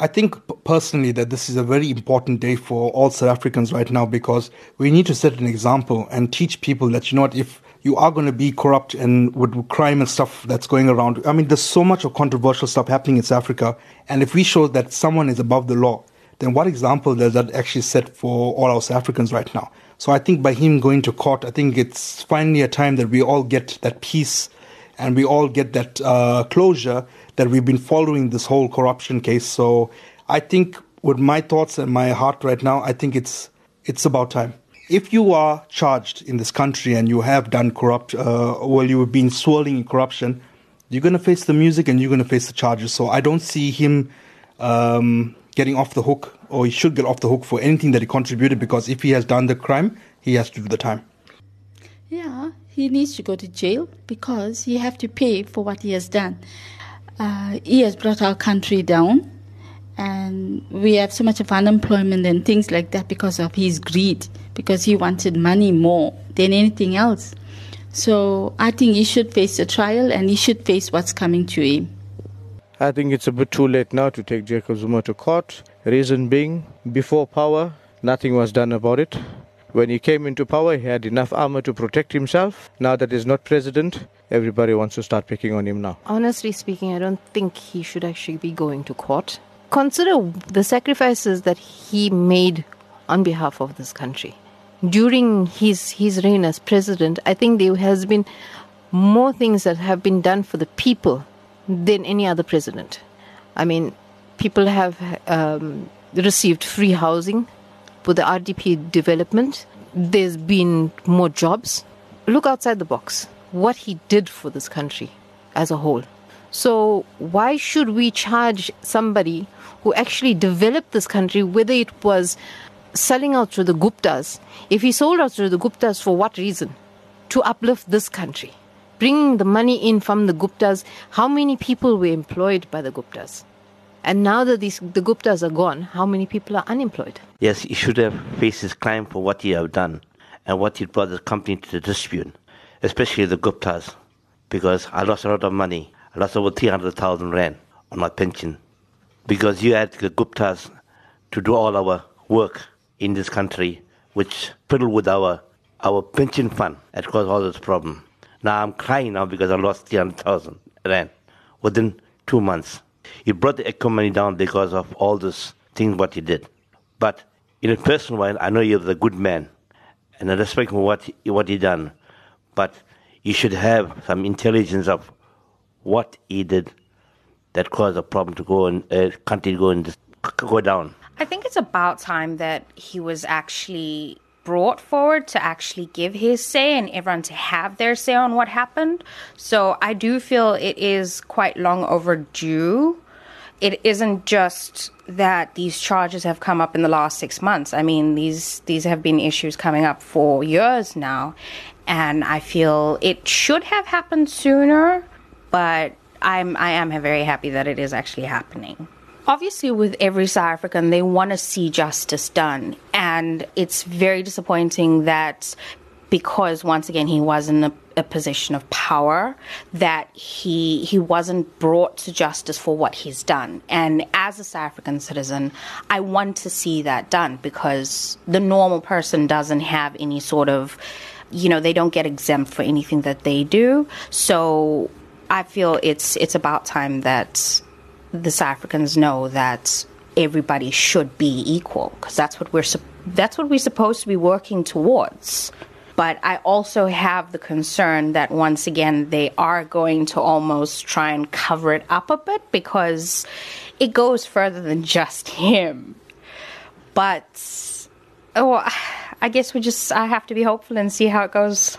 I think personally that this is a very important day for all South Africans right now because we need to set an example and teach people that you know what if you are going to be corrupt and with crime and stuff that's going around. I mean, there's so much of controversial stuff happening in South Africa, and if we show that someone is above the law, then what example does that actually set for all our South Africans right now? So I think by him going to court, I think it's finally a time that we all get that peace and we all get that uh, closure that we've been following this whole corruption case. So I think with my thoughts and my heart right now, I think it's it's about time. If you are charged in this country and you have done corrupt, uh, well, you have been swirling in corruption, you're going to face the music and you're going to face the charges. So I don't see him um, getting off the hook, or he should get off the hook for anything that he contributed because if he has done the crime, he has to do the time. Yeah, he needs to go to jail because he have to pay for what he has done. Uh, he has brought our country down, and we have so much of unemployment and things like that because of his greed, because he wanted money more than anything else. So I think he should face the trial and he should face what's coming to him. I think it's a bit too late now to take Jacob Zuma to court. Reason being, before power, nothing was done about it. When he came into power, he had enough armor to protect himself. Now that he's not president, everybody wants to start picking on him now. Honestly speaking, I don't think he should actually be going to court. Consider the sacrifices that he made on behalf of this country. During his, his reign as president, I think there has been more things that have been done for the people than any other president. I mean, people have um, received free housing with the RDP development. There's been more jobs. Look outside the box. What he did for this country as a whole. So, why should we charge somebody who actually developed this country, whether it was selling out to the Guptas, if he sold out to the Guptas for what reason? To uplift this country. Bringing the money in from the Guptas, how many people were employed by the Guptas? And now that these, the Guptas are gone, how many people are unemployed? Yes, he should have faced his crime for what he have done and what he brought the company to the dispute, especially the Guptas, because I lost a lot of money. I lost over 300,000 rand on my pension because you had the Guptas to do all our work in this country, which fiddled with our, our pension fund that caused all this problem. Now I'm crying now because I lost 300,000 rand within two months. He brought the economy down because of all this things what he did. But in a personal way, I know you're a good man, and I respect what he, what he done. But you should have some intelligence of what he did that caused a problem to go and uh, country go and go down. I think it's about time that he was actually brought forward to actually give his say and everyone to have their say on what happened. So I do feel it is quite long overdue. It isn't just that these charges have come up in the last six months. I mean, these these have been issues coming up for years now, and I feel it should have happened sooner. But I'm I am very happy that it is actually happening obviously with every south african they want to see justice done. And it's very disappointing that because once again he was in a, a, position of power that he he wasn't brought to justice for what he's done. And as a south african citizen i want to see that done because the normal person doesn't have any sort of you know they don't get exempt for anything that they do. So i feel it's it's about time that the Africans know that everybody should be equal because that's what we're that's what we're supposed to be working towards. But I also have the concern that once again they are going to almost try and cover it up a bit because it goes further than just him. But oh, I guess we just I have to be hopeful and see how it goes.